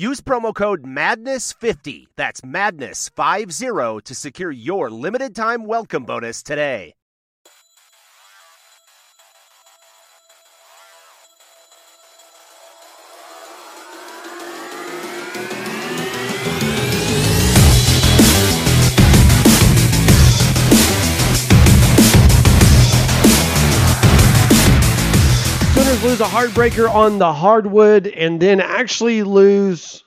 Use promo code MADNESS50, that's MADNESS50, to secure your limited time welcome bonus today. A heartbreaker on the hardwood and then actually lose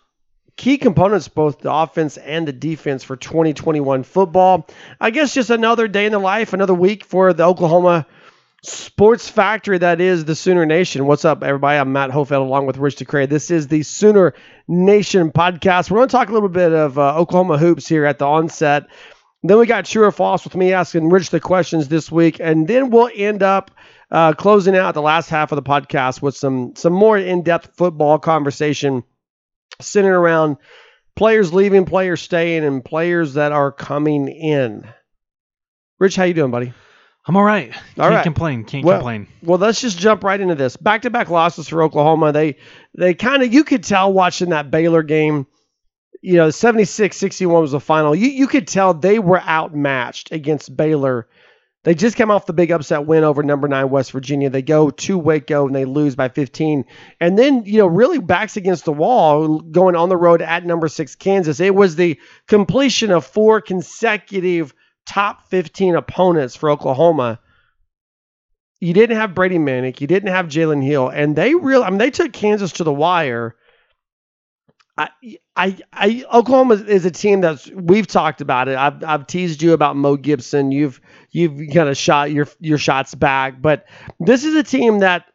key components, both the offense and the defense for 2021 football. I guess just another day in the life, another week for the Oklahoma sports factory that is the Sooner Nation. What's up, everybody? I'm Matt Hofeld along with Rich DeCray. This is the Sooner Nation podcast. We're going to talk a little bit of uh, Oklahoma hoops here at the onset. Then we got true or false with me asking Rich the questions this week, and then we'll end up uh, closing out the last half of the podcast with some some more in-depth football conversation centered around players leaving, players staying, and players that are coming in. Rich, how you doing, buddy? I'm all right. Can't All right. complain. Can't Well- complain. Well, let's just jump right into this. Back-to-back losses for Oklahoma. They they kind of you could tell watching that Baylor game. You know, 76-61 was the final. You you could tell they were outmatched against Baylor. They just came off the big upset win over number nine West Virginia. They go to Waco and they lose by 15. And then, you know, really backs against the wall going on the road at number six Kansas. It was the completion of four consecutive top 15 opponents for Oklahoma you didn't have Brady Manek, you didn't have Jalen Hill, and they real I mean they took Kansas to the wire. I, I, I, Oklahoma is a team that's we've talked about it. I've, I've teased you about Mo Gibson. You've, you've kind of shot your, your shots back, but this is a team that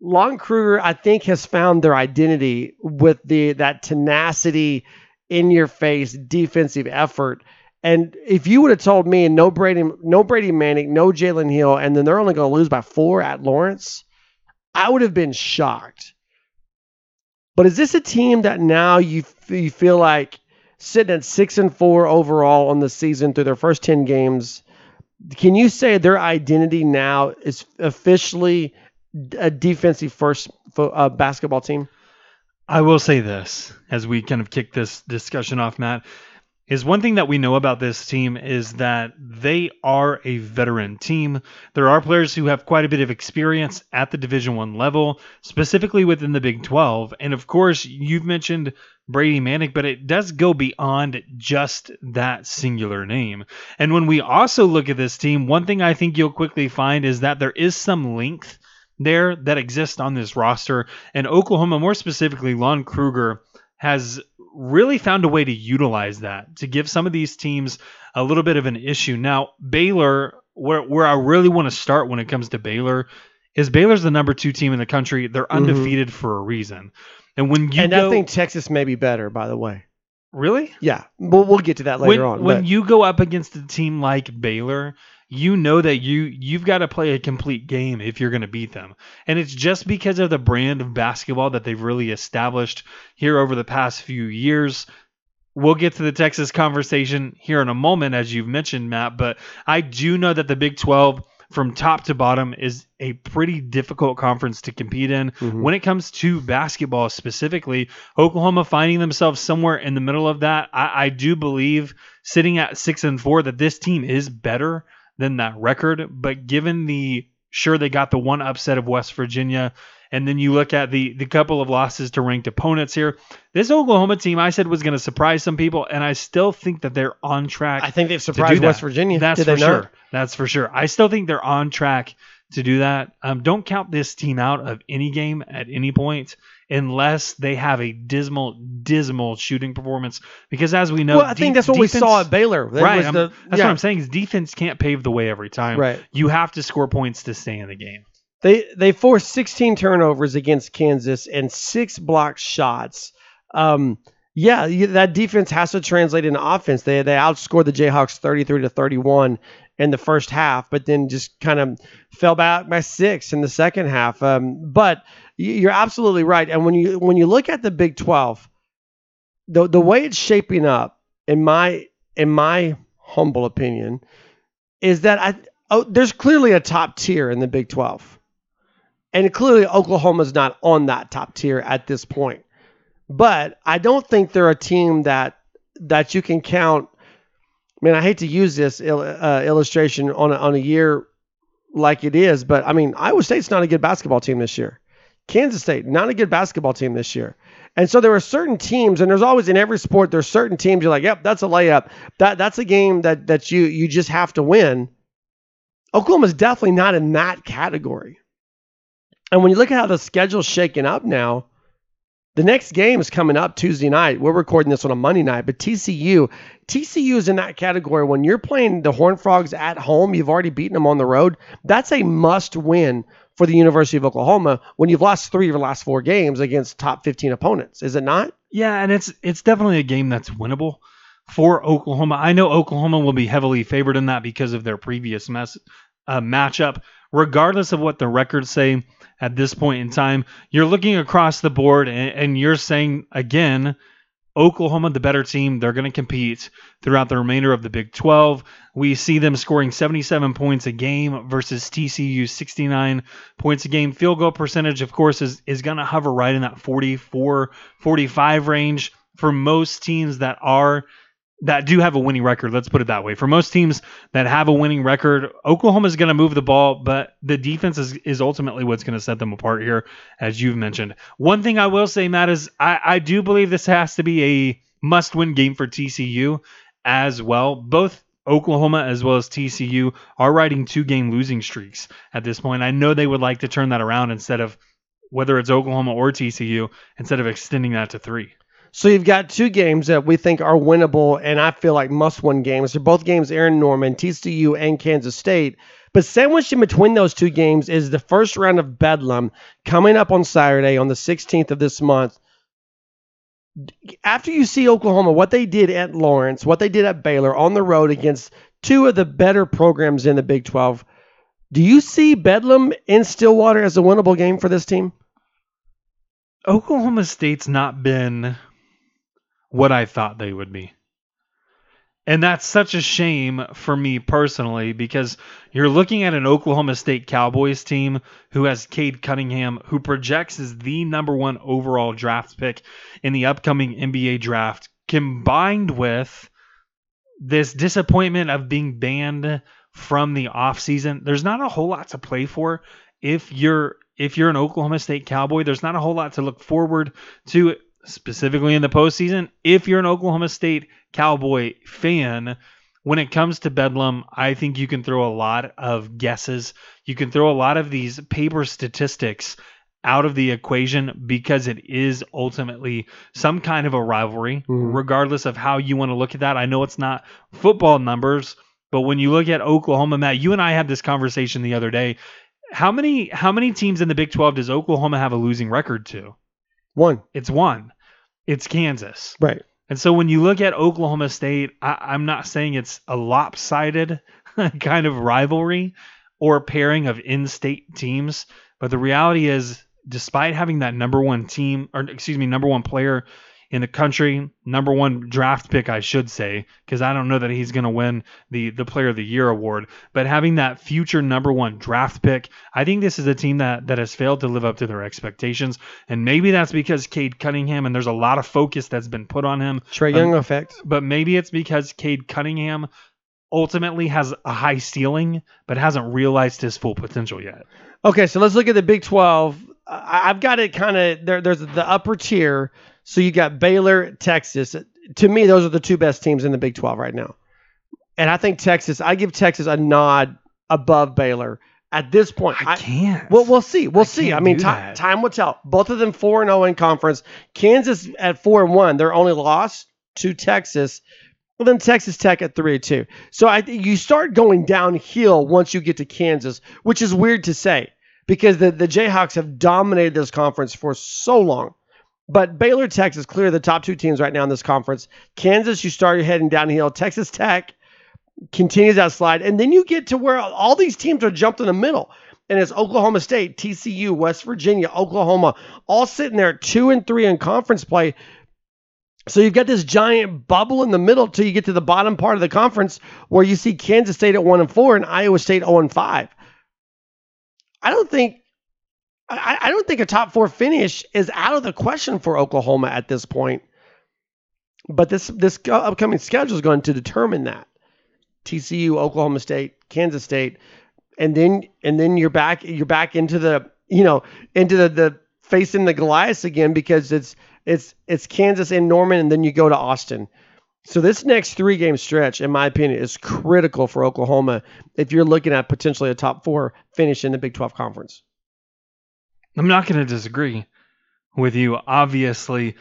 Lon Kruger, I think, has found their identity with the that tenacity, in your face defensive effort. And if you would have told me no Brady, no Brady Manek, no Jalen Hill, and then they're only going to lose by four at Lawrence, I would have been shocked. But is this a team that now you you feel like sitting at six and four overall on the season through their first ten games? Can you say their identity now is officially a defensive first uh, basketball team? I will say this as we kind of kick this discussion off, Matt. Is one thing that we know about this team is that they are a veteran team. There are players who have quite a bit of experience at the Division One level, specifically within the Big 12. And of course, you've mentioned Brady Manek, but it does go beyond just that singular name. And when we also look at this team, one thing I think you'll quickly find is that there is some length there that exists on this roster. And Oklahoma, more specifically, Lon Kruger, has really found a way to utilize that to give some of these teams a little bit of an issue. Now, Baylor, where, where I really want to start when it comes to Baylor, is Baylor's the number two team in the country. They're mm-hmm. undefeated for a reason. And when you and go, I think Texas may be better, by the way. really Yeah, we'll, we'll get to that later when, on. when but- you go up against a team like Baylor, you know that you you've got to play a complete game if you're going to beat them. And it's just because of the brand of basketball that they've really established here over the past few years. We'll get to the Texas conversation here in a moment as you've mentioned Matt, but I do know that the Big 12 from top to bottom is a pretty difficult conference to compete in. Mhm. When it comes to basketball specifically, Oklahoma finding themselves somewhere in the middle of that, I, I do believe sitting at six and four that this team is better than that record. But given the sure they got the one upset of West Virginia, and then you look at the the couple of losses to ranked opponents here, this Oklahoma team I said was going to surprise some people, and I still think that they're on track. I think they've surprised. West Virginia. That's Did for not? sure. That's for sure. I still think they're on track to do that. Um, don't count this team out of any game at any point. unless they have a dismal, dismal shooting performance. Because as we know, well, I think de- that's what we saw at Baylor. That right. was the- that's yeah, what I'm saying. Is defense can't pave the way every time. Right. You have to score points to stay in the game. They they forced 16 turnovers against Kansas and six block shots. Um, yeah, that defense has to translate into offense. They they outscored the Jayhawks 33 to 31 in the first half, but then just kind of fell back by six in the second half. Um, but you're absolutely right. And when you when you look at the Big 12, the the way it's shaping up, in my in my humble opinion, is that I oh, there's clearly a top tier in the Big 12. And clearly Oklahoma's not on that top tier at this point. But I don't think they're a team that that you can count. I mean, I hate to use this il- uh, illustration on a, on a year like it is, but I mean, Iowa State's not a good basketball team this year. Kansas State, not a good basketball team this year. And so there are certain teams, and there's always in every sport, there's certain teams you're like, yep, that's a layup. That that's a game that that you you just have to win. Oklahoma's definitely not in that category. And when you look at how the schedule's shaken up now, the next game is coming up Tuesday night. We're recording this on a Monday night, but TCU, TCU is in that category. When you're playing the Horned Frogs at home, you've already beaten them on the road. That's a must win for the University of Oklahoma when you've lost three of your last four games against top 15 opponents. Is it not? Yeah, and it's it's definitely a game that's winnable for Oklahoma. I know Oklahoma will be heavily favored in that because of their previous mess, uh, matchup. Regardless of what the records say at this point in time, you're looking across the board and, and you're saying again, Oklahoma, the better team, they're going to compete throughout the remainder of the Big 12. We see them scoring 77 points a game versus TCU 69 points a game. Field goal percentage, of course, is, is going to hover right in that 44, 45 range for most teams that are that do have a winning record. Let's put it that way. For most teams that have a winning record, Oklahoma is going to move the ball, but the defense is, is ultimately what's going to set them apart here, as you've mentioned. One thing I will say, Matt, is I, I do believe this has to be a must win game for TCU as well. Both Oklahoma as well as TCU are riding two game losing streaks at this point. I know they would like to turn that around instead of whether it's Oklahoma or TCU, instead of extending that to three. So you've got two games that we think are winnable, and I feel like must-win games. They're both games Aaron Norman, TCU, and Kansas State. But sandwiched in between those two games is the first round of Bedlam coming up on Saturday on the 16th of this month. After you see Oklahoma, what they did at Lawrence, what they did at Baylor on the road against two of the better programs in the Big 12, do you see Bedlam in Stillwater as a winnable game for this team? Oklahoma State's not been what I thought they would be. And that's such a shame for me personally because you're looking at an Oklahoma State Cowboys team who has Cade Cunningham, who projects as the number one overall draft pick in the upcoming NBA draft, combined with this disappointment of being banned from the offseason. There's not a whole lot to play for if you're if you're an Oklahoma State Cowboy. There's not a whole lot to look forward to specifically in the postseason. If you're an Oklahoma State Cowboy fan, when it comes to Bedlam, I think you can throw a lot of guesses. You can throw a lot of these paper statistics out of the equation because it is ultimately some kind of a rivalry, Mhm. regardless of how you want to look at that. I know it's not football numbers, but when you look at Oklahoma, Matt, you and I had this conversation the other day. How many how many teams in the Big 12 does Oklahoma have a losing record to? One. It's one. It's Kansas. Right. And so when you look at Oklahoma State, I, I'm not saying it's a lopsided kind of rivalry or pairing of in-state teams, but the reality is, despite having that number one team, or excuse me, number one player in the country, number one draft pick, I should say, because I don't know that he's going to win the the Player of the Year award, but having that future number one draft pick, I think this is a team that that has failed to live up to their expectations, and maybe that's because Cade Cunningham and there's a lot of focus that's been put on him Trae Um, Young effect. but maybe it's because Cade Cunningham ultimately has a high ceiling, but hasn't realized his full potential yet. Okay, so let's look at the Big 12. I- I've got it kind of there. There's the upper tier. So you got Baylor, Texas. To me, those are the two best teams in the Big 12 right now. And I think Texas. I give Texas a nod above Baylor at this point. I can't. Well, we'll see. We'll I see. I mean, time, time will tell. Both of them four and zero in conference. Kansas at four and one. Their only loss to Texas. Well, then Texas Tech at three and two. So I you start going downhill once you get to Kansas, which is weird to say because the the Jayhawks have dominated this conference for so long. But Baylor, Texas, clear the top two teams right now in this conference. Kansas, you start heading downhill. Texas Tech continues that slide, and then you get to where all these teams are jumped in the middle and it's Oklahoma State, TCU, West Virginia, Oklahoma, all sitting there two and three in conference play. So you've got this giant bubble in the middle till you get to the bottom part of the conference where you see Kansas State at one and four and Iowa State 0 and five. I don't think I, I don't think a top four finish is out of the question for Oklahoma at this point. But this this upcoming schedule is going to determine that. TCU, Oklahoma State, Kansas State, and then and then you're back you're back into the you know into the, the facing the Goliaths again because it's it's it's Kansas and Norman and then you go to Austin. So this next three game stretch, in my opinion, is critical for Oklahoma if you're looking at potentially a top four finish in the Big 12 conference. I'm not going to disagree with you. Obviously,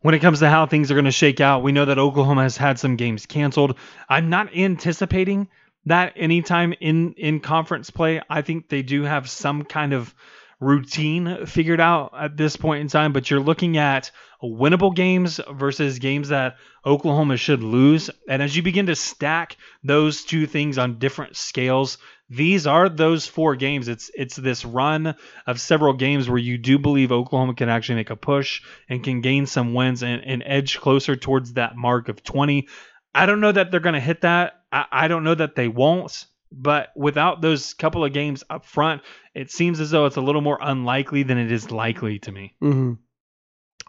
when it comes to how things are going to shake out, we know that Oklahoma has had some games canceled. I'm not anticipating that anytime in in conference play. I think they do have some kind of routine figured out at this point in time, but you're looking at winnable games versus games that Oklahoma should lose. And as you begin to stack those two things on different scales, these are those four games. It's it's this run of several games where you do believe Oklahoma can actually make a push and can gain some wins and, and edge closer towards that mark of 20. I don't know that they're going to hit that. I, I don't know that they won't. But without those couple of games up front, it seems as though it's a little more unlikely than it is likely to me. Mm-hmm.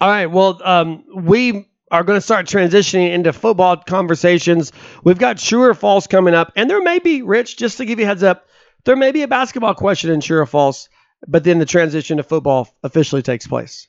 All right. Well, um, we are going to start transitioning into football conversations. We've got true or false coming up, and there may be, Rich, just to give you heads up, there may be a basketball question in true or false, but then the transition to football officially takes place.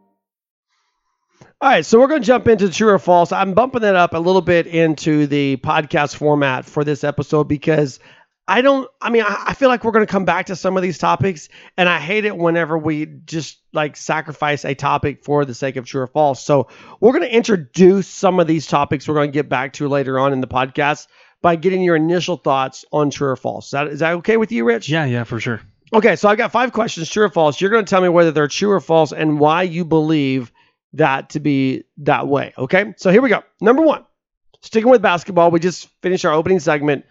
All right, so we're going to jump into true or false. I'm bumping it up a little bit into the podcast format for this episode because I don't, I mean, I, I feel like we're going to come back to some of these topics, and I hate it whenever we just like sacrifice a topic for the sake of true or false. So we're going to introduce some of these topics we're going to get back to later on in the podcast by getting your initial thoughts on true or false. Is that, is that okay with you, Rich? Yeah, yeah, for sure. Okay, so I've got five questions, true or false. You're going to tell me whether they're true or false and why you believe that to be that way. Okay, so here we go. Number one, sticking with basketball, we just finished our opening segment,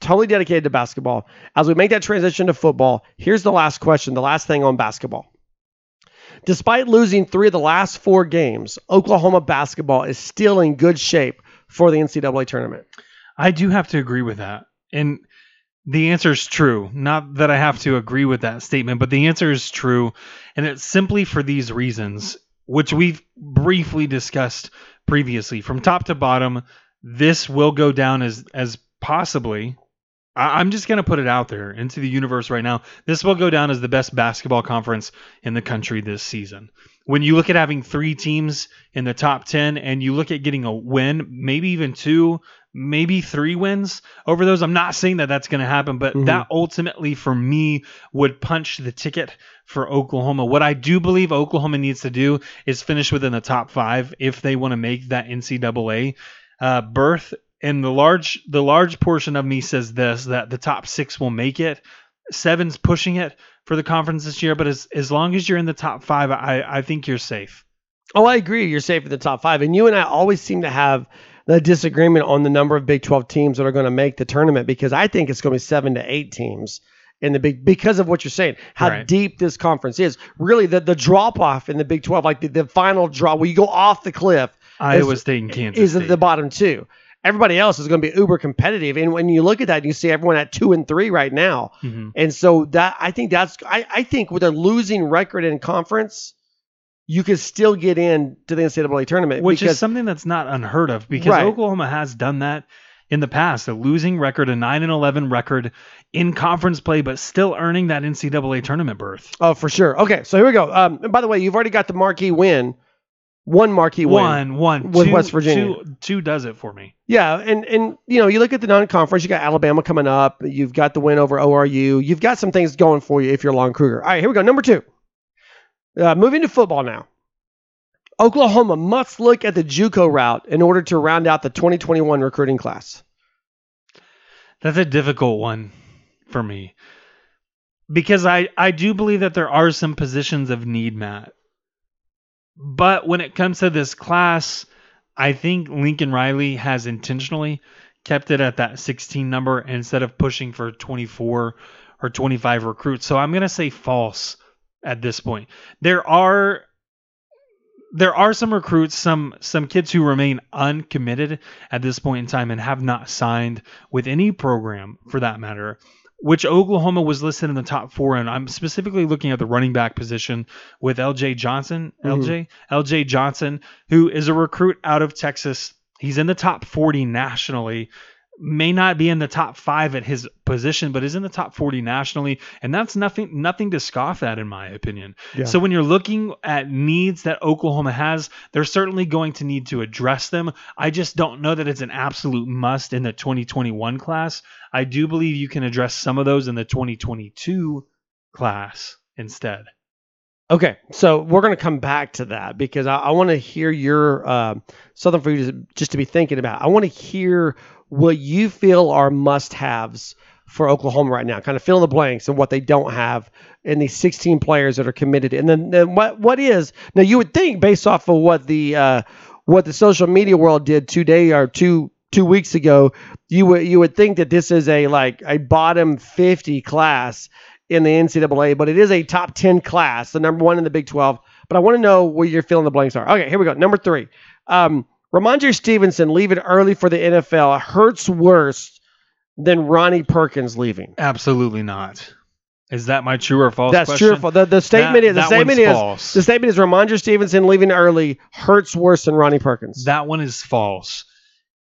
totally dedicated to basketball. As we make that transition to football, here's the last question, the last thing on basketball. Despite losing three of the last four games, Oklahoma basketball is still in good shape for the NCAA tournament. I do have to agree with that. And the answer is true. Not that I have to agree with that statement, but the answer is true. And it's simply for these reasons, which we've briefly discussed previously. From top to bottom, this will go down as as possibly. I, I'm just gonna put it out there into the universe right now. This will go down as the best basketball conference in the country this season. When you look at having three teams in the top ten, and you look at getting a win, maybe even two, maybe three wins over those. I'm not saying that that's going to happen, but Mhm. that ultimately for me would punch the ticket for Oklahoma. What I do believe Oklahoma needs to do is finish within the top five if they want to make that NCAA uh, berth. And the large the large portion of me says this that the top six will make it. Seven's pushing it for the conference this year, but as as long as you're in the top five, I I think you're safe. Oh, I agree. You're safe in the top five. And you and I always seem to have the disagreement on the number of Big 12 teams that are going to make the tournament because I think it's going to be seven to eight teams in the big because of what you're saying, how Right. deep this conference is. Really, the, the drop off in the Big 12, like the, the final draw where you go off the cliff, Iowa Is- State and Kansas is at State. the bottom two. everybody else is going to be uber competitive. And when you look at that, you see everyone at two and three right now. Mhm. And so that I think that's I, I think with a losing record in conference, you could still get in to the NCAA tournament. which because, is something that's not unheard of because Right. Oklahoma has done that in the past, a losing record, a nine and eleven record in conference play, but still earning that NCAA tournament berth. oh for sure. Okay, so here we go. Um, and by the way, you've already got the marquee win, one marquee win. One, one, with two- West Virginia. Two, two does it for me. Yeah, and and you know, you look at the non-conference, you got Alabama coming up, you've got the win over ORU, you've got some things going for you if you're Lon Kruger. All right, here we go. Number two. Uh, moving to football now. Oklahoma must look at the JUCO route in order to round out the 2021 recruiting class. That's a difficult one for me because I, I do believe that there are some positions of need, Matt. But when it comes to this class, I think Lincoln Riley has intentionally kept it at that 16 number instead of pushing for 24 or 25 recruits. So I'm going to say false at this point. There are there are some recruits, some some kids who remain uncommitted at this point in time and have not signed with any program for that matter. Which Oklahoma was listed in the top four, and I'm specifically looking at the running back position with LJ Johnson, Mhm. LJ, LJ Johnson, who is a recruit out of Texas. He's in the top 40 nationally. May not be in the top five at his position, but is in the top 40 nationally, and that's nothing nothing to scoff at, in my opinion. Yeah. So when you're looking at needs that Oklahoma has, they're certainly going to need to address them. I just don't know that it's an absolute must in the 2021 class. I do believe you can address some of those in the 2022 class instead. Okay, so we're going to come back to that because I, I want to hear your uh, something for you to, just to be thinking about. I want to hear what you feel are must-haves for Oklahoma right now. Kind of fill in the blanks and what they don't have in these 16 players that are committed, and then, then what what is now? You would think based off of what the uh, what the social media world did today or two two weeks ago, you would you would think that this is a like a bottom 50 class in the NCAA, but it is a top 10 class, the number one in the Big 12. But I want to know where your fill in the blanks are. Okay, here we go. Number three. Um, Rhamondre Stevenson leaving early for the NFL hurts worse than Ronnie Perkins leaving. Absolutely not. Is that my true or false? That's question? true. or false? The, the statement That- is the statement is false. the statement is Rhamondre Stevenson leaving early hurts worse than Ronnie Perkins. That one is false.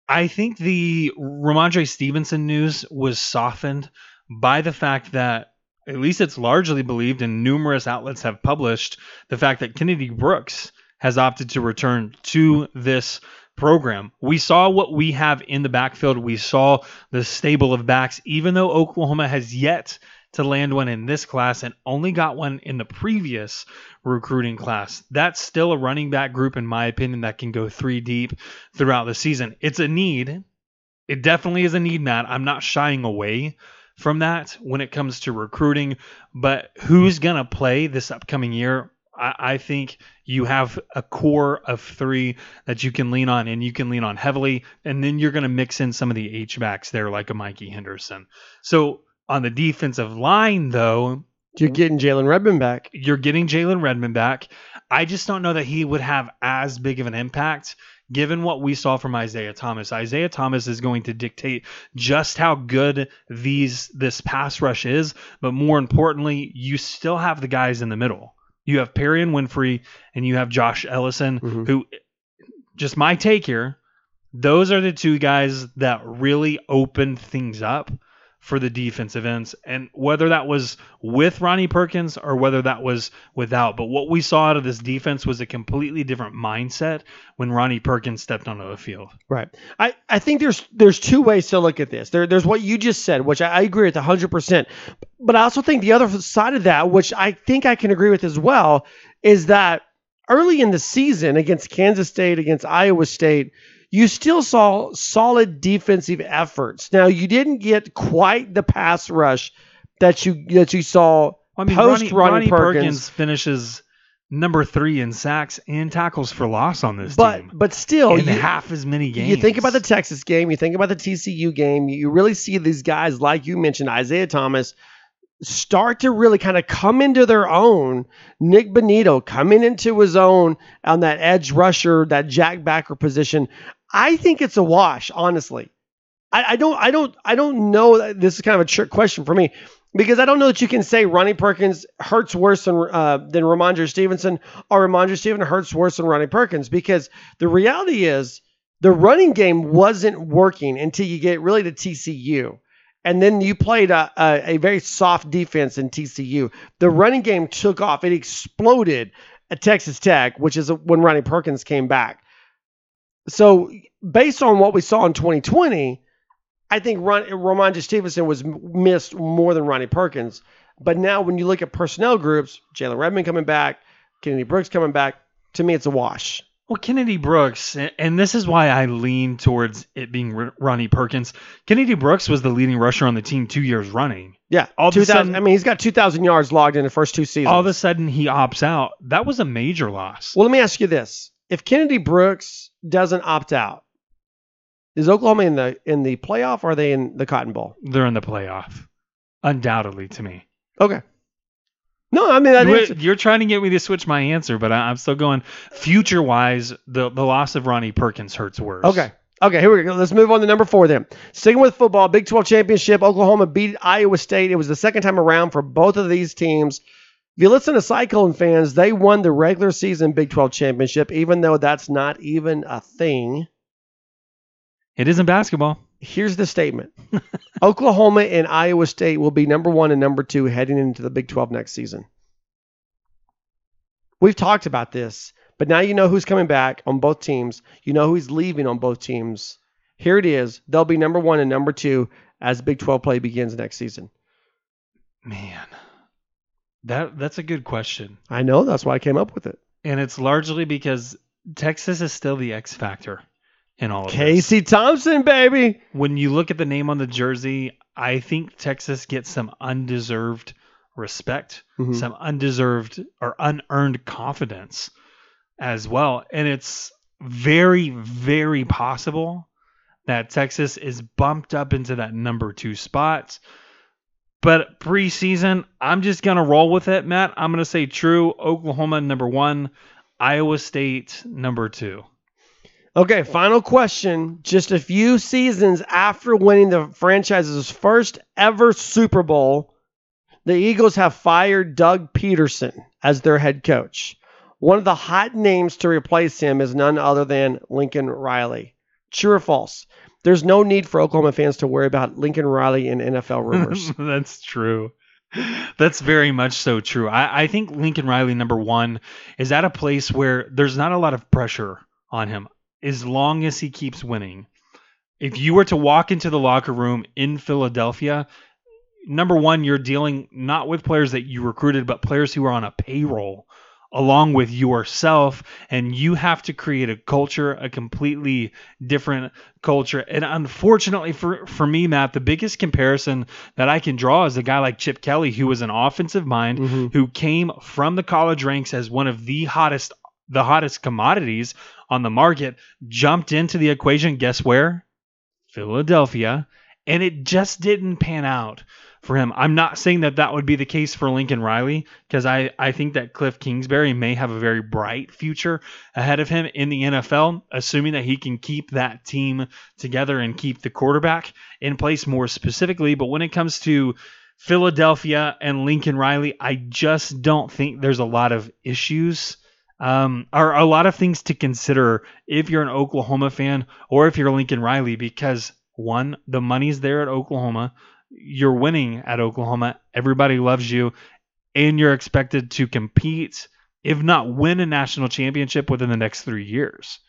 I think the Rhamondre Stevenson news was softened by the fact that, at least it's largely believed, and numerous outlets have published, the fact that Kennedy Brooks has opted to return to this program. We saw what we have in the backfield. We saw the stable of backs, even though Oklahoma has yet to land one in this class and only got one in the previous recruiting class. That's still a running back group, in my opinion, that can go three deep throughout the season. It's a need. It definitely is a need, Matt. I'm not shying away from that when it comes to recruiting, but who's going to play this upcoming year? I, I think you have a core of three that you can lean on, and you can lean on heavily, and then you're going to mix in some of the H backs there, like a Mikey Henderson. So on the defensive line, though, You're getting Jalen Redmond back. you're getting Jalen Redmond back. I just don't know that he would have as big of an impact given what we saw from Isaiah Thomas. Isaiah Thomas is going to dictate just how good these this pass rush is, but more importantly, you still have the guys in the middle. You have Perrion Winfrey and you have Josh Ellison Mhm. who just my take here, those are the two guys that really opened things up for the defensive ends. And whether that was with Ronnie Perkins or whether that was without. But what we saw out of this defense was a completely different mindset when Ronnie Perkins stepped onto the field. Right. I, I think there's there's two ways to look at this. There there's what you just said, which I, I agree with 100%. But I also think the other side of that, which I think I can agree with as well, is that early in the season against Kansas State, against Iowa State, you still saw solid defensive efforts. Now you didn't get quite the pass rush that you that you saw I mean, post Ronnie, Ronnie, Ronnie Perkins. Perkins finishes number three in sacks and tackles for loss on this But team. but still, in you, half as many games. You think about the Texas game, you think about the TCU game, you really see these guys, like you mentioned, Isaiah Thomas, start to really kind of come into their own. Nik Bonitto coming into his own on that edge rusher, that jack backer position. I think it's a wash, honestly. I, I don't, I don't, I don't know. This is kind of a trick question for me because I don't know that you can say Ronnie Perkins hurts worse than uh, than Rhamondre Stevenson or Rhamondre Stevenson hurts worse than Ronnie Perkins because the reality is the running game wasn't working until you get really to TCU. And then you played a, a, a very soft defense in TCU. The running game took off. It exploded at Texas Tech, which is when Ronnie Perkins came back. So, based on what we saw in 2020, I think Ron, Rhamondre Stevenson was missed more than Ronnie Perkins. But now, when you look at personnel groups, Jalen Redmond coming back, Kennedy Brooks coming back, to me, it's a wash. Well, Kennedy Brooks, and this is why I lean towards it being Ronnie Perkins. Kennedy Brooks was the leading rusher on the team two years running. Yeah, all of a sudden, I mean, he's got 2,000 yards logged in the first two seasons. All of a sudden, he opts out. That was a major loss. Well, let me ask you this: If Kennedy Brooks doesn't opt out, is Oklahoma in the in the playoff or are they in the Cotton Bowl? They're in the playoff, undoubtedly to me. Okay. No, I mean you're, you're, trying to get me to switch my answer, but I, am still going future wise. The the loss of Ronnie Perkins hurts worse. Okay. Okay, here we go. Let's move on to number four then. Sticking with football, Big 12 championship. Oklahoma beat Iowa State. It was the second time around for both of these teams. If you listen to Cyclone fans, they won the regular season Big 12 championship, even though that's not even a thing. It isn't basketball. Here's the statement Oklahoma and Iowa State will be number one and number two heading into the Big 12 next season. We've talked about this, but now you know who's coming back on both teams. You know who's leaving on both teams. Here it is. They'll be number one and number two as Big 12 play begins next season. Man, that that's a good question. I know. That's why I came up with it. And it's largely because Texas is still the X factor in all of Casey this. Thompson, baby. When you look at the name on the jersey, I think Texas gets some undeserved respect, mm-hmm. some undeserved or unearned confidence as well. And it's very, very possible that Texas is bumped up into that number two spot. But preseason, I'm just going to roll with it, Matt. I'm going to say true. Oklahoma, number one. Iowa State, number two. Okay, final question. Just a few seasons after winning the franchise's first ever Super Bowl, the Eagles have fired Doug Pederson as their head coach. One of the hot names to replace him is none other than Lincoln Riley. True or false? There's no need for Oklahoma fans to worry about Lincoln Riley and NFL rumors. That's true. That's very much so true. I, I think Lincoln Riley, number one, is at a place where there's not a lot of pressure on him as long as he keeps winning. If you were to walk into the locker room in Philadelphia, number one, you're dealing not with players that you recruited, but players who are on a payroll along with yourself and you have to create a culture a completely different culture and unfortunately for for me Matt the biggest comparison that I can draw is a guy like Chip Kelly who was an offensive mind mm-hmm. who came from the college ranks as one of the hottest the hottest commodities on the market, jumped into the equation. Guess where? Philadelphia. And it just didn't pan out for him. I'm not saying that that would be the case for Lincoln Riley because I, I think that Cliff Kingsbury may have a very bright future ahead of him in the NFL, assuming that he can keep that team together and keep the quarterback in place more specifically. But when it comes to Philadelphia and Lincoln Riley, I just don't think there's a lot of issues um, are a lot of things to consider if you're an Oklahoma fan or if you're Lincoln Riley, because one, the money's there at Oklahoma, you're winning at Oklahoma, everybody loves you, and you're expected to compete, if not win a national championship within the next three years.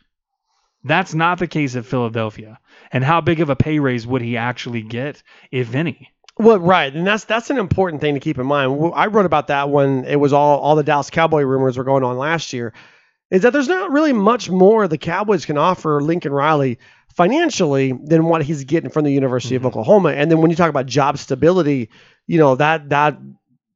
That's not the case at Philadelphia. And how big of a pay raise would he actually get, if any? Well, right, and that's that's an important thing to keep in mind. I wrote about that when it was all all the Dallas Cowboy rumors were going on last year. Is that there's not really much more the Cowboys can offer Lincoln Riley financially than what he's getting from the University mm-hmm. of Oklahoma. And then when you talk about job stability, you know that that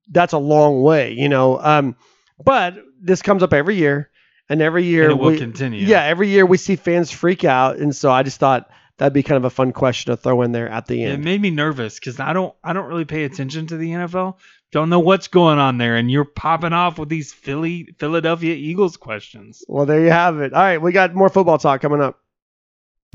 that's a long way. You know, um, but this comes up every year, and every year and it will we, continue. Yeah, every year we see fans freak out, and so I just thought that'd be kind of a fun question to throw in there at the end. It made me nervous because I don't I don't really pay attention to the NFL. Don't know what's going on there, and you're popping off with these Philly Philadelphia Eagles questions. Well, there you have it. All right, we got more football talk coming up.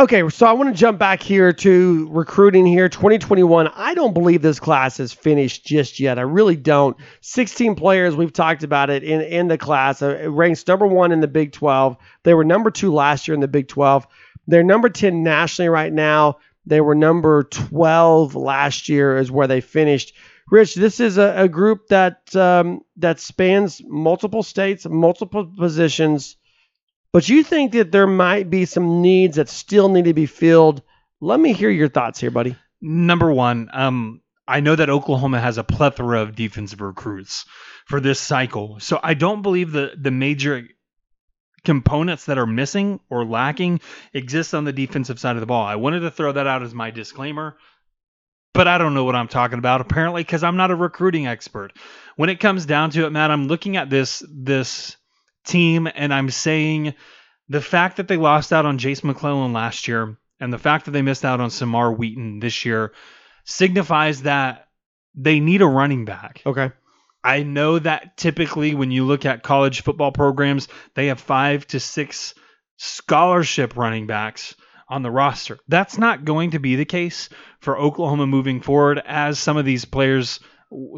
Okay, so I want to jump back here to recruiting here 2021. I don't believe this class is finished just yet. I really don't. 16 players, we've talked about it in, in the class. Uh, It ranks number one in the Big 12. They were number two last year in the Big 12. They're number 10 nationally right now. They were number 12 last year, is where they finished. Rich, this is a, a group that um, that spans multiple states, multiple positions. But you think that there might be some needs that still need to be filled. Let me hear your thoughts here, buddy. Number one, um, I know that Oklahoma has a plethora of defensive recruits for this cycle. So I don't believe the the major components that are missing or lacking exist on the defensive side of the ball. I wanted to throw that out as my disclaimer, but I don't know what I'm talking about apparently because I'm not a recruiting expert. When it comes down to it, Matt, I'm looking at this this team and I'm saying the fact that they lost out on Jase McClellan last year and the fact that they missed out on Camar Wheaton this year signifies that they need a running back. Okay. I know that typically when you look at college football programs, they have five to six scholarship running backs on the roster. That's not going to be the case for Oklahoma moving forward, as some of these players,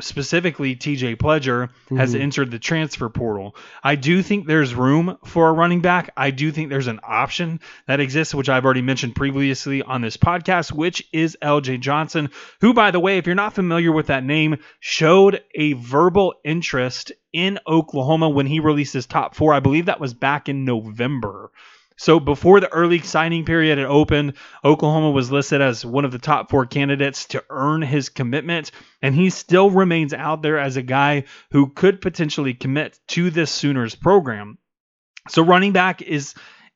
specifically TJ Pledger, has Mhm. entered the transfer portal. I do think there's room for a running back. I do think there's an option that exists, which I've already mentioned previously on this podcast, which is LJ Johnson, who, by the way, if you're not familiar with that name, showed a verbal interest in Oklahoma when he released his top four. I believe that was back in November. So before the early signing period had opened, Oklahoma was listed as one of the top four candidates to earn his commitment, and he still remains out there as a guy who could potentially commit to this Sooners program. So running back is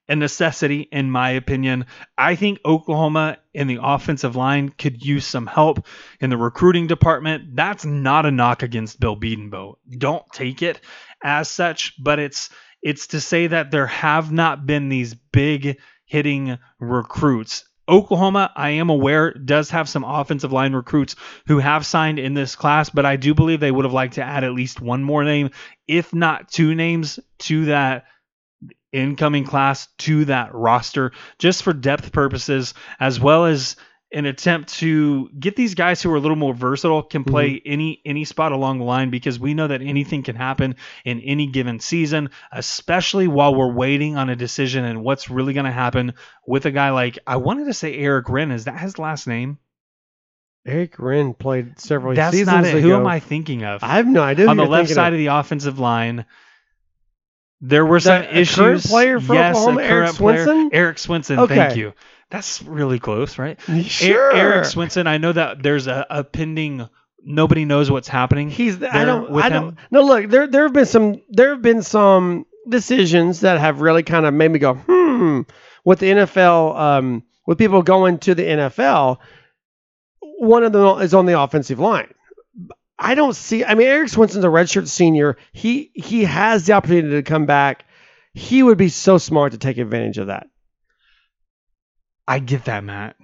a necessity in my opinion. I think Oklahoma in the offensive line could use some help in the recruiting department. That's not a knock against Bill Bedenbaugh. Don't take it as such, but it's it's to say that there have not been these big hitting recruits. Oklahoma, I am aware, does have some offensive line recruits who have signed in this class, but I do believe they would have liked to add at least one more name, if not two names, to that incoming class, to that roster, just for depth purposes, as well as an attempt to get these guys who are a little more versatile can mm-hmm. play any any spot along the line because we know that mm-hmm. anything can happen in any given season especially while we're waiting on a decision and what's really going to happen with a guy like I wanted to say Eric Wren is that his last name Eric Wren played several that's seasons not it ago. who am I thinking of I have no idea. on the left side of. the offensive line there were some a issues current player for yes Oklahoma, Eric player. Swenson? Eric Swenson Okay. thank you that's really close right Sure. Eric Swenson, I know that there's a, a pending. Nobody knows what's happening. He's. I don't. with I him. don't. No, look. There. There have been some. There have been some decisions that have really kind of made me go, hmm. With the NFL, um, with people going to the NFL, one of them is on the offensive line. I don't see. I mean, Eric Swenson's a redshirt senior. He he has the opportunity to come back. He would be so smart to take advantage of that. I get that, Matt.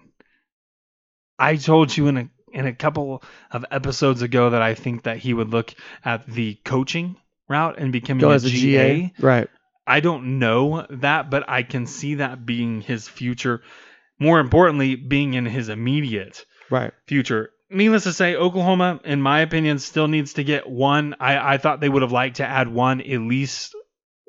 I told you in a in a couple of episodes ago that I think that he would look at the coaching route and becoming Go a as a GA. GA, right? I don't know that, but I can see that being his future. More importantly, being in his immediate Right. future. Needless to say, Oklahoma, in my opinion, still needs to get one. I, I thought they would have liked to add one, at least,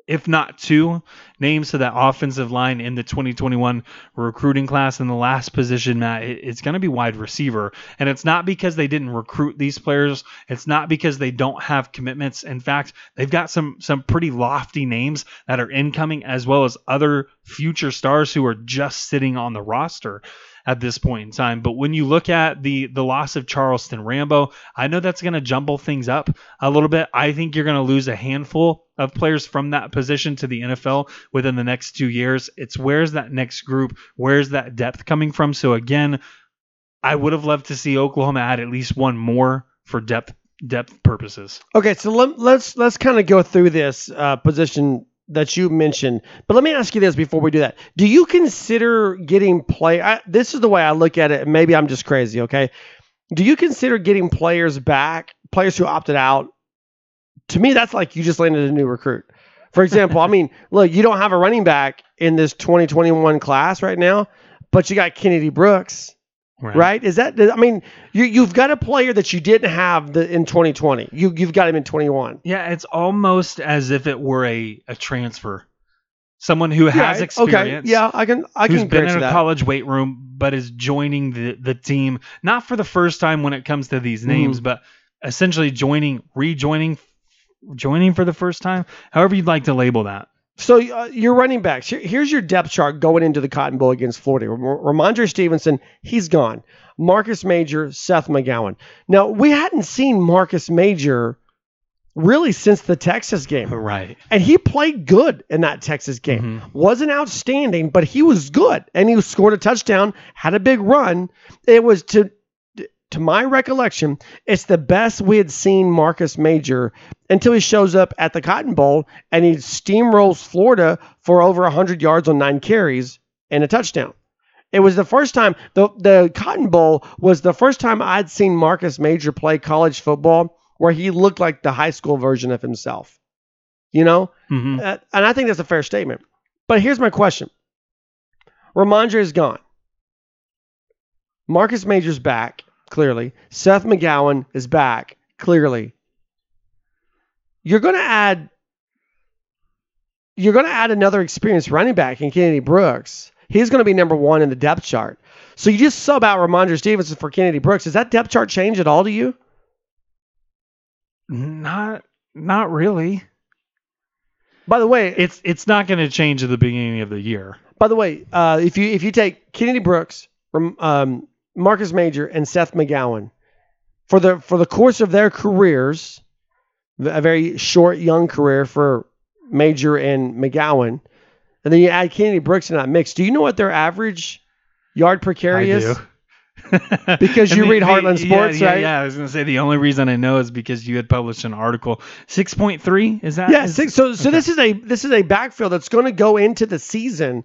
if not two, names to that offensive line in the 2021 recruiting class. In the last position, Matt, it's going to be wide receiver. And it's not because they didn't recruit these players. It's not because they don't have commitments. In fact, they've got some some pretty lofty names that are incoming, as well as other future stars who are just sitting on the roster. At this point in time. But when you look at the the loss of Charleston Rambo, I know that's going to jumble things up a little bit. I think you're going to lose a handful of players from that position to the NFL within the next two years. It's where's that next group? Where's that depth coming from? So again, I would have loved to see Oklahoma add at least one more for depth depth purposes. Okay, so let, let's let's kind of go through this uh, position that you mentioned. But let me ask you this before we do that: Do you consider getting play? I, this is the way I look at it. Maybe I'm just crazy. Okay, do you consider getting players back, players who opted out? To me, that's like you just landed a new recruit. For example, I mean, look, you don't have a running back in this 2021 class right now, but you got Kennedy Brooks right. Is that? I mean, you you've got a player that you didn't have the, in 2020. You you've got him in 21. Yeah, it's almost as if it were a, a transfer. Someone who has Yeah, experience. Okay. Yeah, I can I who's can been in a that. college weight room but is joining the, the team not for the first time when it comes to these names Mm-hmm. but essentially joining rejoining joining for the first time however you'd like to label that So uh, your running backs. Here, here's your depth chart going into the Cotton Bowl against Florida. Rhamondre Stevenson, he's gone. Marcus Major, Seth McGowan. Now we hadn't seen Marcus Major really since the Texas game. right And he played good in that Texas game. Wasn't outstanding, but he was good. And he scored a touchdown, had a big run. It was to to my recollection, it's the best we had seen Marcus Major until he shows up at the Cotton Bowl and he steamrolls Florida for over 100 yards on 9 carries and a touchdown. It was the first time the the Cotton Bowl was the first time I'd seen Marcus Major play college football where he looked like the high school version of himself. You know? hmm Uh, and I think that's a fair statement. But here's my question Rhamondre is gone. Marcus Major's back, clearly. Seth McGowan is back, clearly. You're going to add. You're going to add another experienced running back in Kennedy Brooks. He's going to be number one in the depth chart. So you just sub out Rhamondre Stevenson for Kennedy Brooks. Does that depth chart change at all to you? not not really By the way, it's it's not going to change at the beginning of the year By the way, uh, if you if you take Kennedy Brooks, um, Marcus Major, and Seth McGowan for the for the course of their careers, a very short young career for Major and McGowan, and then you add Kennedy Brooks in that mix. Do you know what their average yard per carry I is? do. Because you And read Heartland yeah, Sports, yeah, right? Yeah, I was going to say the only reason I know is because you had published an article. 6.3 is that? Yeah, is- six, so so okay. this is a this is a backfield that's going to go into the season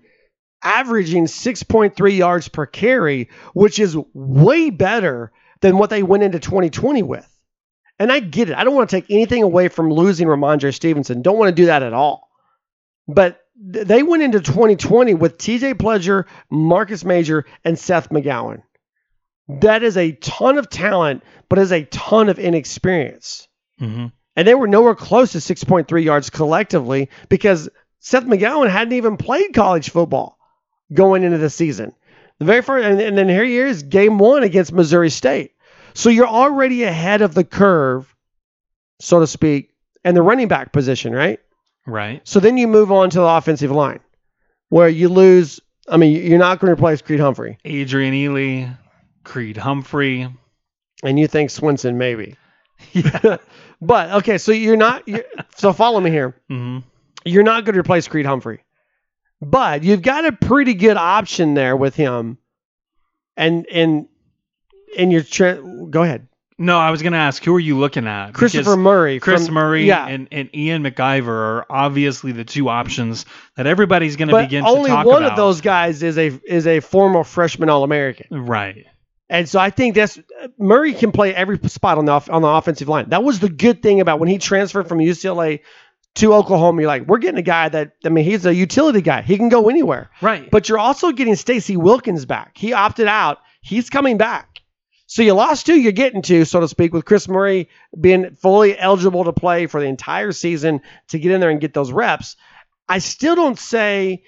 averaging 6.3 yards per carry, which is way better than what they went into 2020 with. And I get it. I don't want to take anything away from losing Rhamondre Stevenson. Don't want to do that at all. But th- they went into 2020 with TJ Pledger, Marcus Major, and Seth McGowan. That is a ton of talent, but is a ton of inexperience. Mhm. And they were nowhere close to 6.3 yards collectively because Seth McGowan hadn't even played college football going into the season. The very first, and, and then here he is, game one against Missouri State. So you're already ahead of the curve, so to speak, and the running back position, right? Right. So then you move on to the offensive line, where you lose. I mean, you're not going to replace Creed Humphrey, Adrian Ealy, Creed Humphrey. and you think Swenson maybe. Yeah. But okay, so you're not. You're, so follow me here. hmm you're not going to replace Creed Humphrey, but you've got a pretty good option there with him. And and and your tra- go ahead, No, I was going to ask, who are you looking at? Christopher Because Murray. Chris from- Murray yeah, and, and Ian McIver are obviously the two options that everybody's going to begin only to talk about. one about. of those guys is a is a former freshman All American, Right. and so I think that's Murray can play every spot on the on the offensive line. That was the good thing about when he transferred from UCLA to Oklahoma. You're like, we're getting a guy that I mean, he's a utility guy. He can go anywhere. Right. But you're also getting Stacy Wilkins back. He opted out. He's coming back. So you lost two, you're getting two, so to speak, with Chris Murray being fully eligible to play for the entire season to get in there and get those reps. I still don't say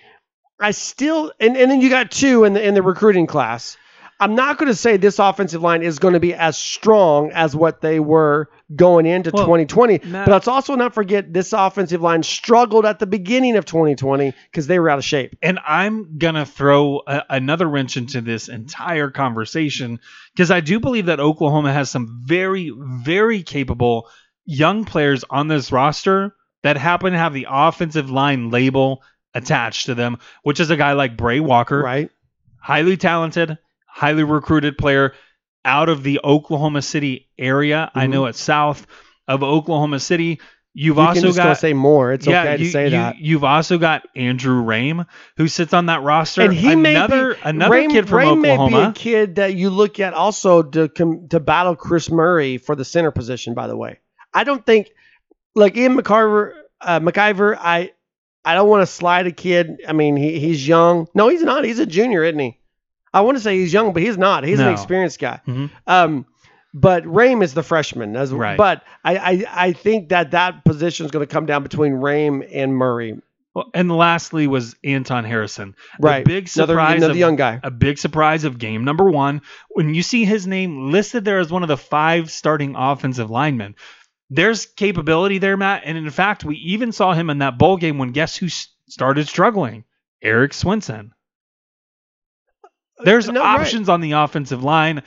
I still and, and then you got two in the in the recruiting class. I'm not going to say this offensive line is going to be as strong as what they were going into Well, 2020. Matt- but let's also not forget this offensive line struggled at the beginning of 2020 because they were out of shape. And I'm going to throw a, another wrench into this entire conversation because I do believe that Oklahoma has some very, very capable young players on this roster that happen to have the offensive line label attached to them, which is a guy like Bray Walker, Right. highly talented, highly recruited player out of the Oklahoma City area. I Mhm. know it's south of Oklahoma City. You've You also can just go got say more. It's okay to you, say you, that. You've also got Andrew Raym, who sits on that roster. And he another may be, another Ray, kid from Ray may be a Oklahoma. kid that you look at also to to battle Chris Murray for the center position. By the way, I don't think like Ian McCarver, uh, McIver. I I don't want to slide a kid. I mean, he he's young. No, he's not. He's a junior, isn't he? I want to say he's young, but he's not. He's an experienced guy. Mhm. Um, but Raym is the freshman. As, Right. But I, I I think that that position is going to come down between Raym and Murray. Well, and lastly was Anton Harrison. Right. big surprise another of, young guy. a big surprise of game number one. When you see his name listed there as one of the five starting offensive linemen, there's capability there, Matt. And in fact, we even saw him in that bowl game when guess who started struggling? Eric Swenson. There's No, right. options on the offensive line.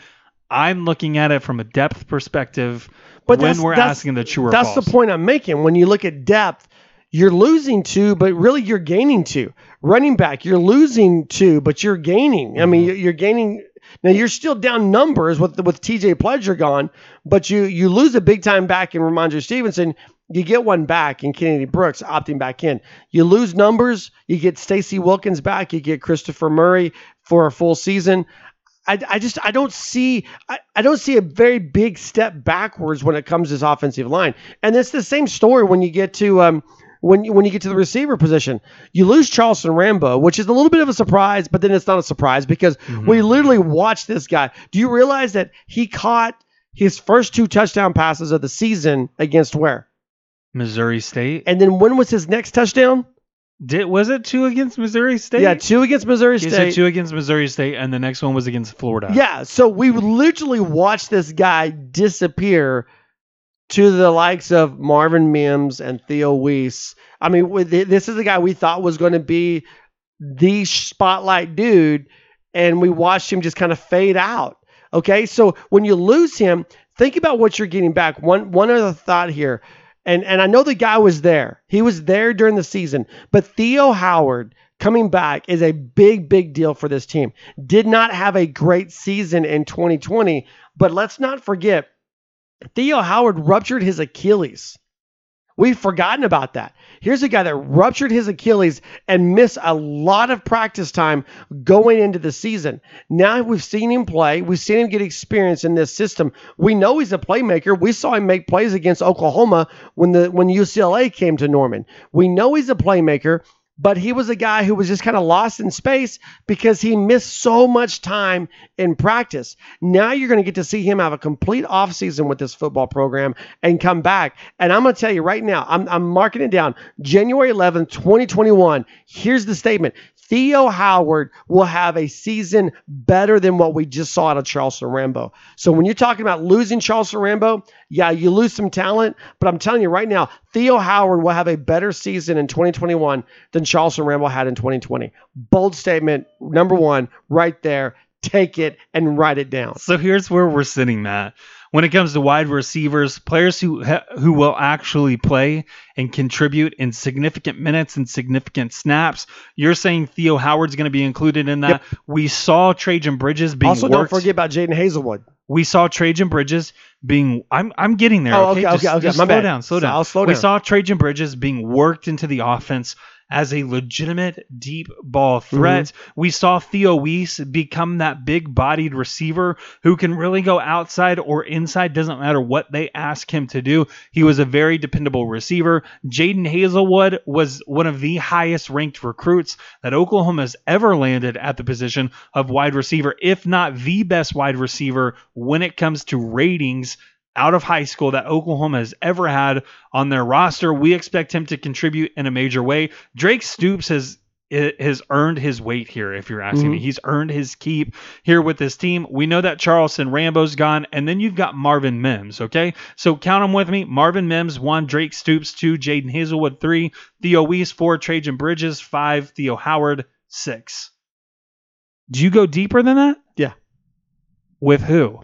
I'm looking at it from a depth perspective But when we're asking the true or That's false. the point I'm making. When you look at depth, you're losing two, but really you're gaining two. Running back, you're losing two, but you're gaining. I mean, Mm-hmm. you're- you're gaining. Now you're still down numbers with with TJ Pledger gone, but you you lose a big time back in Rhamondre Stevenson. You get one back in Kennedy Brooks opting back in. You lose numbers. You get Stacy Wilkins back. You get Christopher Murray for a full season. I, I just I don't see I, I don't see a very big step backwards when it comes to this offensive line. And it's the same story when you get to um when you, when you get to the receiver position. You lose Charleston Rambo, which is a little bit of a surprise, but then it's not a surprise because we literally watched this guy. Do you realize that he caught his first two touchdown passes of the season against where? Missouri State. And then when was his next touchdown? Did was it two against Missouri State? Yeah, two against Missouri He State. said two against Missouri State, and the next one was against Florida. Yeah, so we literally watched this guy disappear to the likes of Marvin Mims and Theo Wease. I mean, this is the guy we thought was going to be the spotlight dude, and we watched him just kind of fade out. Okay, so when you lose him, think about what you're getting back. One one other thought here, and and I know the guy was there. He was there during the season, but Theo Howard coming back is a big big deal for this team. Did not have a great season in 2020, but let's not forget Theo Howard ruptured his Achilles. We've forgotten about that. Here's a guy that ruptured his Achilles and missed a lot of practice time going into the season. Now we've seen him play. We've seen him get experience in this system. We know he's a playmaker. We saw him make plays against Oklahoma when the when UCLA came to Norman. We know he's a playmaker, but he was a guy who was just kind of lost in space because he missed so much time in practice. Now you're going to get to see him have a complete offseason with this football program and come back. And I'm going to tell you right now, I'm, I'm marking it down. January 11th, 2021. Here's the statement. Theo Howard will have a season better than what we just saw out of Charleston Rambo. So when you're talking about losing Charleston Rambo, yeah, you lose some talent, but I'm telling you right now, Theo Howard will have a better season in 2021 than Charleston Rambo had in 2020. Bold statement, number one, right there. Take it and write it down. So here's where we're sitting, Matt. When it comes to wide receivers, players who ha- who will actually play and contribute in significant minutes and significant snaps, you're saying Theo Howard's going to be included in that. We saw Trejan Bridges being Also, don't forget about Jadon Haselwood. we saw Trejan Bridges being. I'm I'm getting there. Oh, okay, okay, Just- okay, just slow bad. down, slow So down. I'll slow We saw Trejan Bridges being worked into the offense as a legitimate deep ball Mm-hmm. threat. We saw Theo Wease become that big bodied receiver who can really go outside or inside, doesn't matter what they ask him to do. He was a very dependable receiver. Jadon Haselwood was one of the highest ranked recruits that Oklahoma has ever landed at the position of wide receiver, if not the best wide receiver when it comes to ratings out of high school that Oklahoma has ever had on their roster. We expect him to contribute in a major way. Drake Stoops has has earned his weight here, if you're asking me. Mhm. He's earned his keep here with this team. We know that Charleston Rambo's gone, and then you've got Marvin Mims, okay? So count them with me. Marvin Mims, one, Drake Stoops, two, Jadon Haselwood, three, Theo Wease, four, Trejan Bridges, five, Theo Howard, six. Do you go deeper than that? Yeah. With who?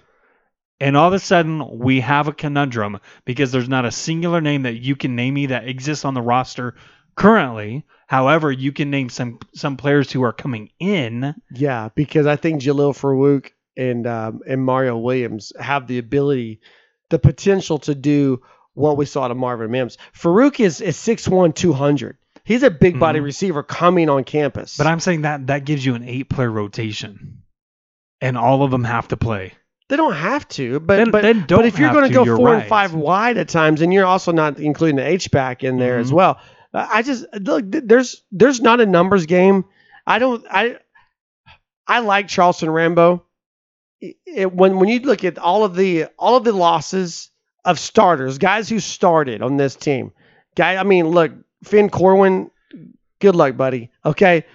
And all of a sudden, we have a conundrum because there's not a singular name that you can name me that exists on the roster currently. However, you can name some some players who are coming in. Yeah, because I think Jalil Farooq and um, and Mario Williams have the ability, the potential to do what we saw to Marvin Mims. Farooq is is 6'1", 200. He's a big body Mhm. receiver coming on campus. But I'm saying that that gives you an eight player rotation, and all of them have to play. They don't have to. But Then- but, then but if you're going to go four and five wide at times, and you're also not including the H back in there as Mhm. well. I I just look. There's there's not a numbers game. I don't. I I like Charleston Rambo. It- it- when when you look at all of the all of the losses of starters, guys who started on this team, guy. I mean, look, Finn Corwin. Good luck, buddy. Okay,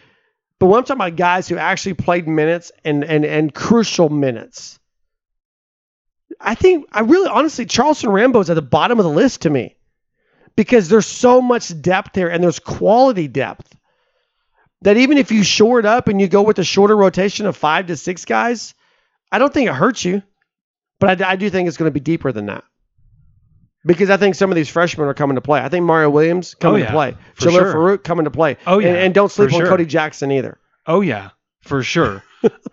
but when I'm talking about guys who actually played minutes and and and crucial minutes, I think I really honestly Charleston Rambo is at the bottom of the list to me because there's so much depth there and there's quality depth that even if you short up and you go with a shorter rotation of five to six guys, I don't think it hurts you. But I, I do think it's going to be deeper than that because I think some of these freshmen are coming to play. I think Mario Williams coming Oh, to play, Jalil sure. Farooq coming to play. Oh, And- yeah, and, don't sleep on sure. Cody Jackson either. Oh yeah, for sure.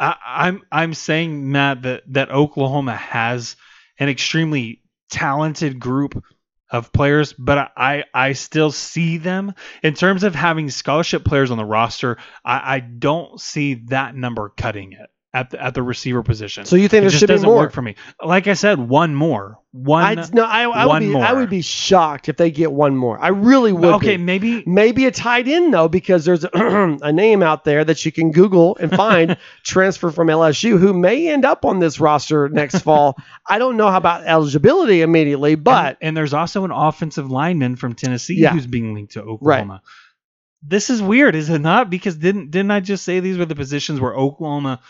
I, I'm I'm saying Matt that that Oklahoma has an extremely talented group of players, but I I still see them in terms of having scholarship players on the roster. I, I don't see that number cutting it at the, at the receiver position. So you think it there just should be doesn't more? work for me. Like I said, one more, one. I, no, I, I would be I would be shocked if they get one more. I really would. okay, be. maybe maybe a tight end though, because there's a, a name out there that you can Google and find transfer from LSU who may end up on this roster next fall. I don't know how about eligibility immediately, but and, and there's also an offensive lineman from Tennessee Yeah. who's being linked to Oklahoma. Right This is weird, is it not? Because didn't didn't I just say these were the positions where Oklahoma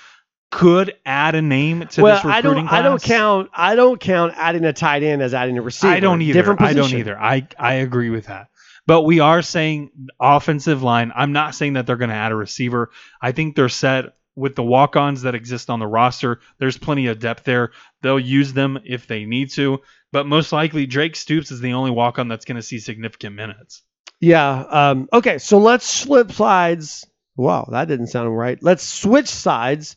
could add a name to well, this I recruiting don't I don't count I don't count adding a tight end as adding a receiver. I don't either. Different I don't either. I I agree with that. But we are saying offensive line. I'm not saying that they're going to add a receiver. I think they're set with the walk-ons that exist on the roster. There's plenty of depth there. They'll use them if they need to. But most likely, Drake Stoops is the only walk-on that's going to see significant minutes. Yeah. Um, okay, so let's flip sides. Wow, that didn't sound right. Let's switch sides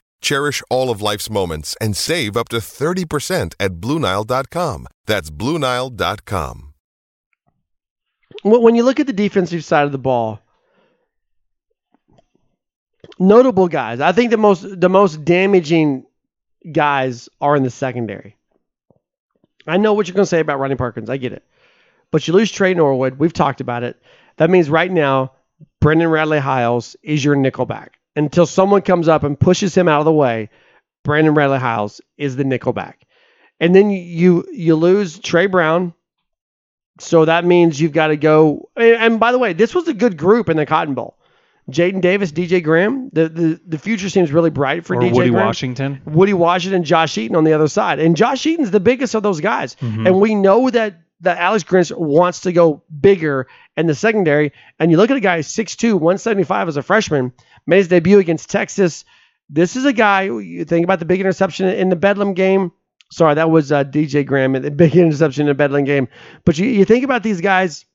Cherish all of life's moments and save up to 30% at BlueNile.com. That's BlueNile.com. When when you look at the defensive side of the ball, notable guys. I think the most the most damaging guys are in the secondary. I know what you're going to say about Ronnie Perkins. I get it. But you lose Trey Norwood. We've talked about it. That means right now, Brendan Radley Hiles is your nickelback. Until someone comes up and pushes him out of the way, Brandon Radley Hiles is the nickelback. And then you you lose Trey Brown. So that means you've got to go. And, by the way, this was a good group in the Cotton Bowl. Jaden Davis, DJ Graham. The, the the future seems really bright for or DJ Woody Graham. Washington. Woody Washington, Josh Eaton on the other side. And Josh Eaton's the biggest of those guys. Mhm. And we know that that Alex Grinch wants to go bigger in the secondary. And you look at a guy 6'2, 175 as a freshman, made his debut against Texas. This is a guy, you think about the big interception in the Bedlam game. Sorry, that was uh, DJ Graham, the big interception in the Bedlam game. But you, you think about these guys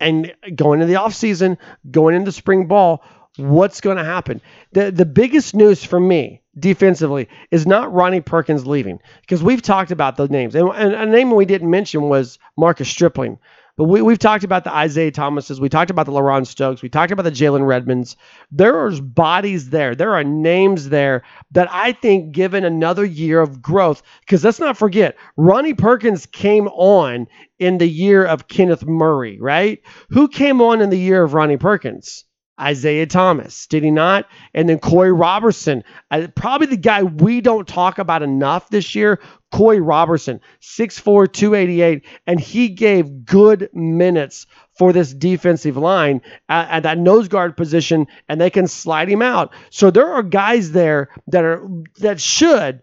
and going into the offseason, going into spring ball, what's going to happen? The the biggest news for me defensively is not Ronnie Perkins leaving because we've talked about the names. And, and a name we didn't mention was Marcus Stripling. But we, we've talked about the Isaiah Thomases. We talked about the LaRon Stokes. We talked about the Jalen Redmonds. There are bodies there. There are names there that I think, given another year of growth, because let's not forget, Ronnie Perkins came on in the year of Kenneth Murray, right? Who came on in the year of Ronnie Perkins? Isaiah Thomas, did he not? And then Corey Robertson, uh, probably the guy we don't talk about enough this year. Corey Robertson, 6'4, 288, and he gave good minutes for this defensive line at, at, that nose guard position, and they can slide him out. So there are guys there that are that should.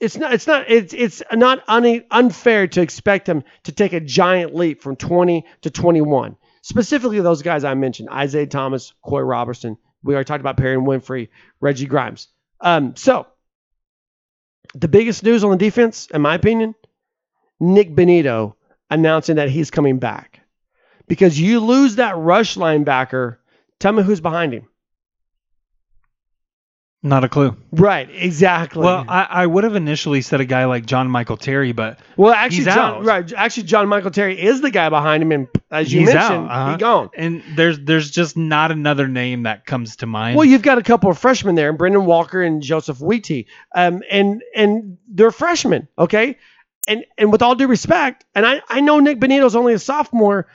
It's not. It's not. It's it's not un, unfair to expect him to take a giant leap from 20 to 21 specifically those guys I mentioned Isaiah Thomas, Corey Robertson. We already talked about Perrion Winfrey, Reggie Grimes. Um, so, the biggest news on the defense, in my opinion, Nik Bonitto announcing that he's coming back. Because you lose that rush linebacker, tell me who's behind him. Not a clue. Right, exactly. Well, I, I would have initially said a guy like John Michael Terry, but well, actually, he's John, out. right, actually, John Michael Terry is the guy behind him, and as you He's mentioned, out, uh-huh. he gone. And there's there's just not another name that comes to mind. Well, you've got a couple of freshmen there, Brendan Walker and Joseph Wheaty, um, and and they're freshmen, okay. And and with all due respect, and I I know Nik Bonitto's only a sophomore,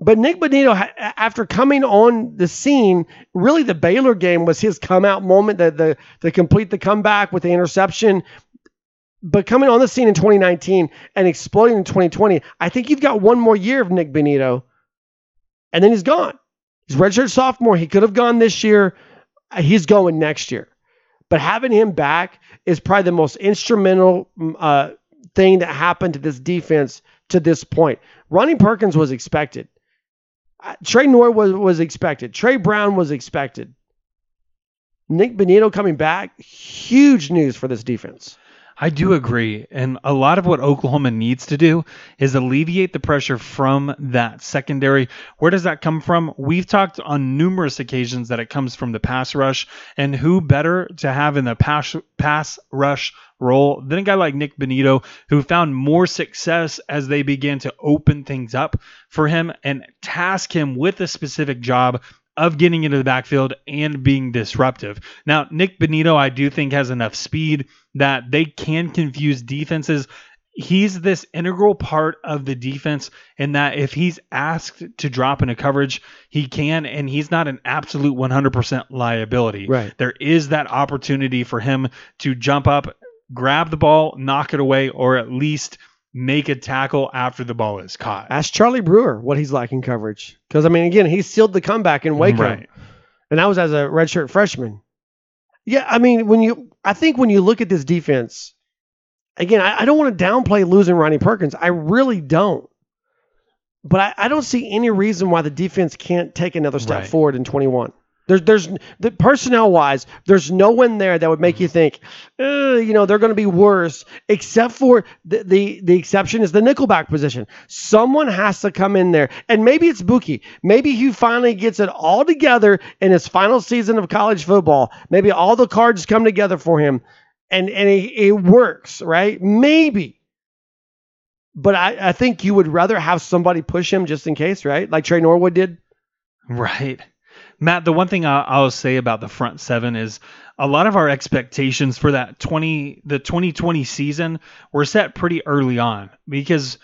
but Nik Bonitto, ha- after coming on the scene, really the Baylor game was his come out moment, the the to complete the comeback with the interception. But coming on the scene in 2019 and exploding in 2020, I think you've got one more year of Nik Bonitto, and then he's gone. He's redshirt sophomore. He could have gone this year. He's going next year. But having him back is probably the most instrumental uh, thing that happened to this defense to this point. Ronnie Perkins was expected. Trey Noir was, was expected. Trey Brown was expected. Nik Bonitto coming back, huge news for this defense. I do agree. And a lot of what Oklahoma needs to do is alleviate the pressure from that secondary. Where does that come from? We've talked on numerous occasions that it comes from the pass rush. And who better to have in the pass, pass rush role than a guy like Nik Bonitto, who found more success as they began to open things up for him and task him with a specific job of getting into the backfield and being disruptive. Now, Nik Bonitto, I do think has enough speed that they can confuse defenses. He's this integral part of the defense in that if he's asked to drop into coverage, he can, and he's not an absolute 100% liability. Right. There is that opportunity for him to jump up, grab the ball, knock it away, or at least make a tackle after the ball is caught. Ask Charlie Brewer what he's like in coverage. Because, I mean, again, he sealed the comeback in Waco. Right. And that was as a redshirt freshman. Yeah, I mean, when you, I think when you look at this defense, again, I, I don't want to downplay losing Ronnie Perkins. I really don't. But I, I don't see any reason why the defense can't take another step Right. forward in 21. There's, there's the personnel wise, there's no one there that would make you think, "Uh, you know, they're going to be worse. Except for the, the the exception is the nickelback position. Someone has to come in there, and maybe it's Buki. Maybe he finally gets it all together in his final season of college football. Maybe all the cards come together for him, and and it, it works, right? Maybe. But I, I think you would rather have somebody push him just in case, right? Like Trey Norwood did. Right. Matt, the one thing I'll, I'll say about the front seven is a lot of our expectations for that 20 the 2020 season were set pretty early on because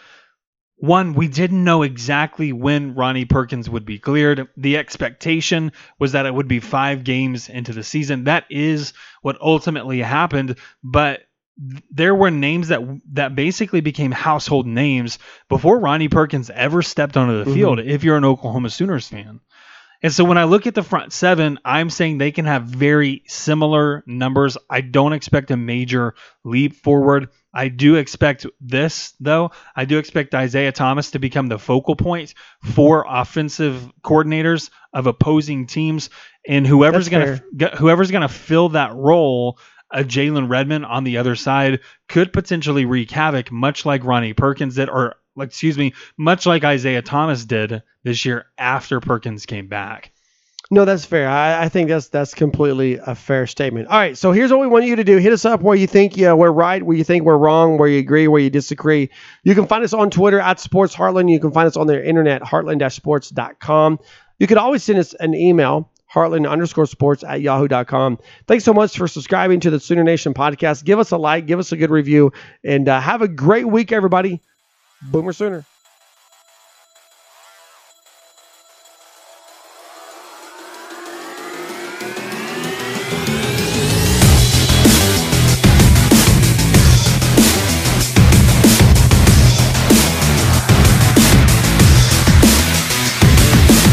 one, we didn't know exactly when Ronnie Perkins would be cleared. The expectation was that it would be five games into the season. That is what ultimately happened, but there were names that that basically became household names before Ronnie Perkins ever stepped onto the Mhm. field. If you're an Oklahoma Sooners fan, and so when I look at the front seven, I'm saying they can have very similar numbers. I don't expect a major leap forward. I do expect this, though. I do expect Isaiah Thomas to become the focal point for offensive coordinators of opposing teams, and whoever's going to whoever's going to fill that role, a Jalen Redmond on the other side could potentially wreak havoc, much like Ronnie Perkins did, or like, excuse me, much like Isaiah Thomas did this year after Perkins came back. No, that's fair. I, I think that's that's completely a fair statement. All right, so here's what we want you to do: hit us up where you think yeah we're right, where you think we're wrong, where you agree, where you disagree. You can find us on Twitter at Sports Heartland. You can find us on their internet heartland-sports.com. You can always send us an email heartland underscore sports at yahoo.com. Thanks so much for subscribing to the Sooner Nation podcast. Give us a like, give us a good review, and uh, have a great week, everybody. Boomer Sooner.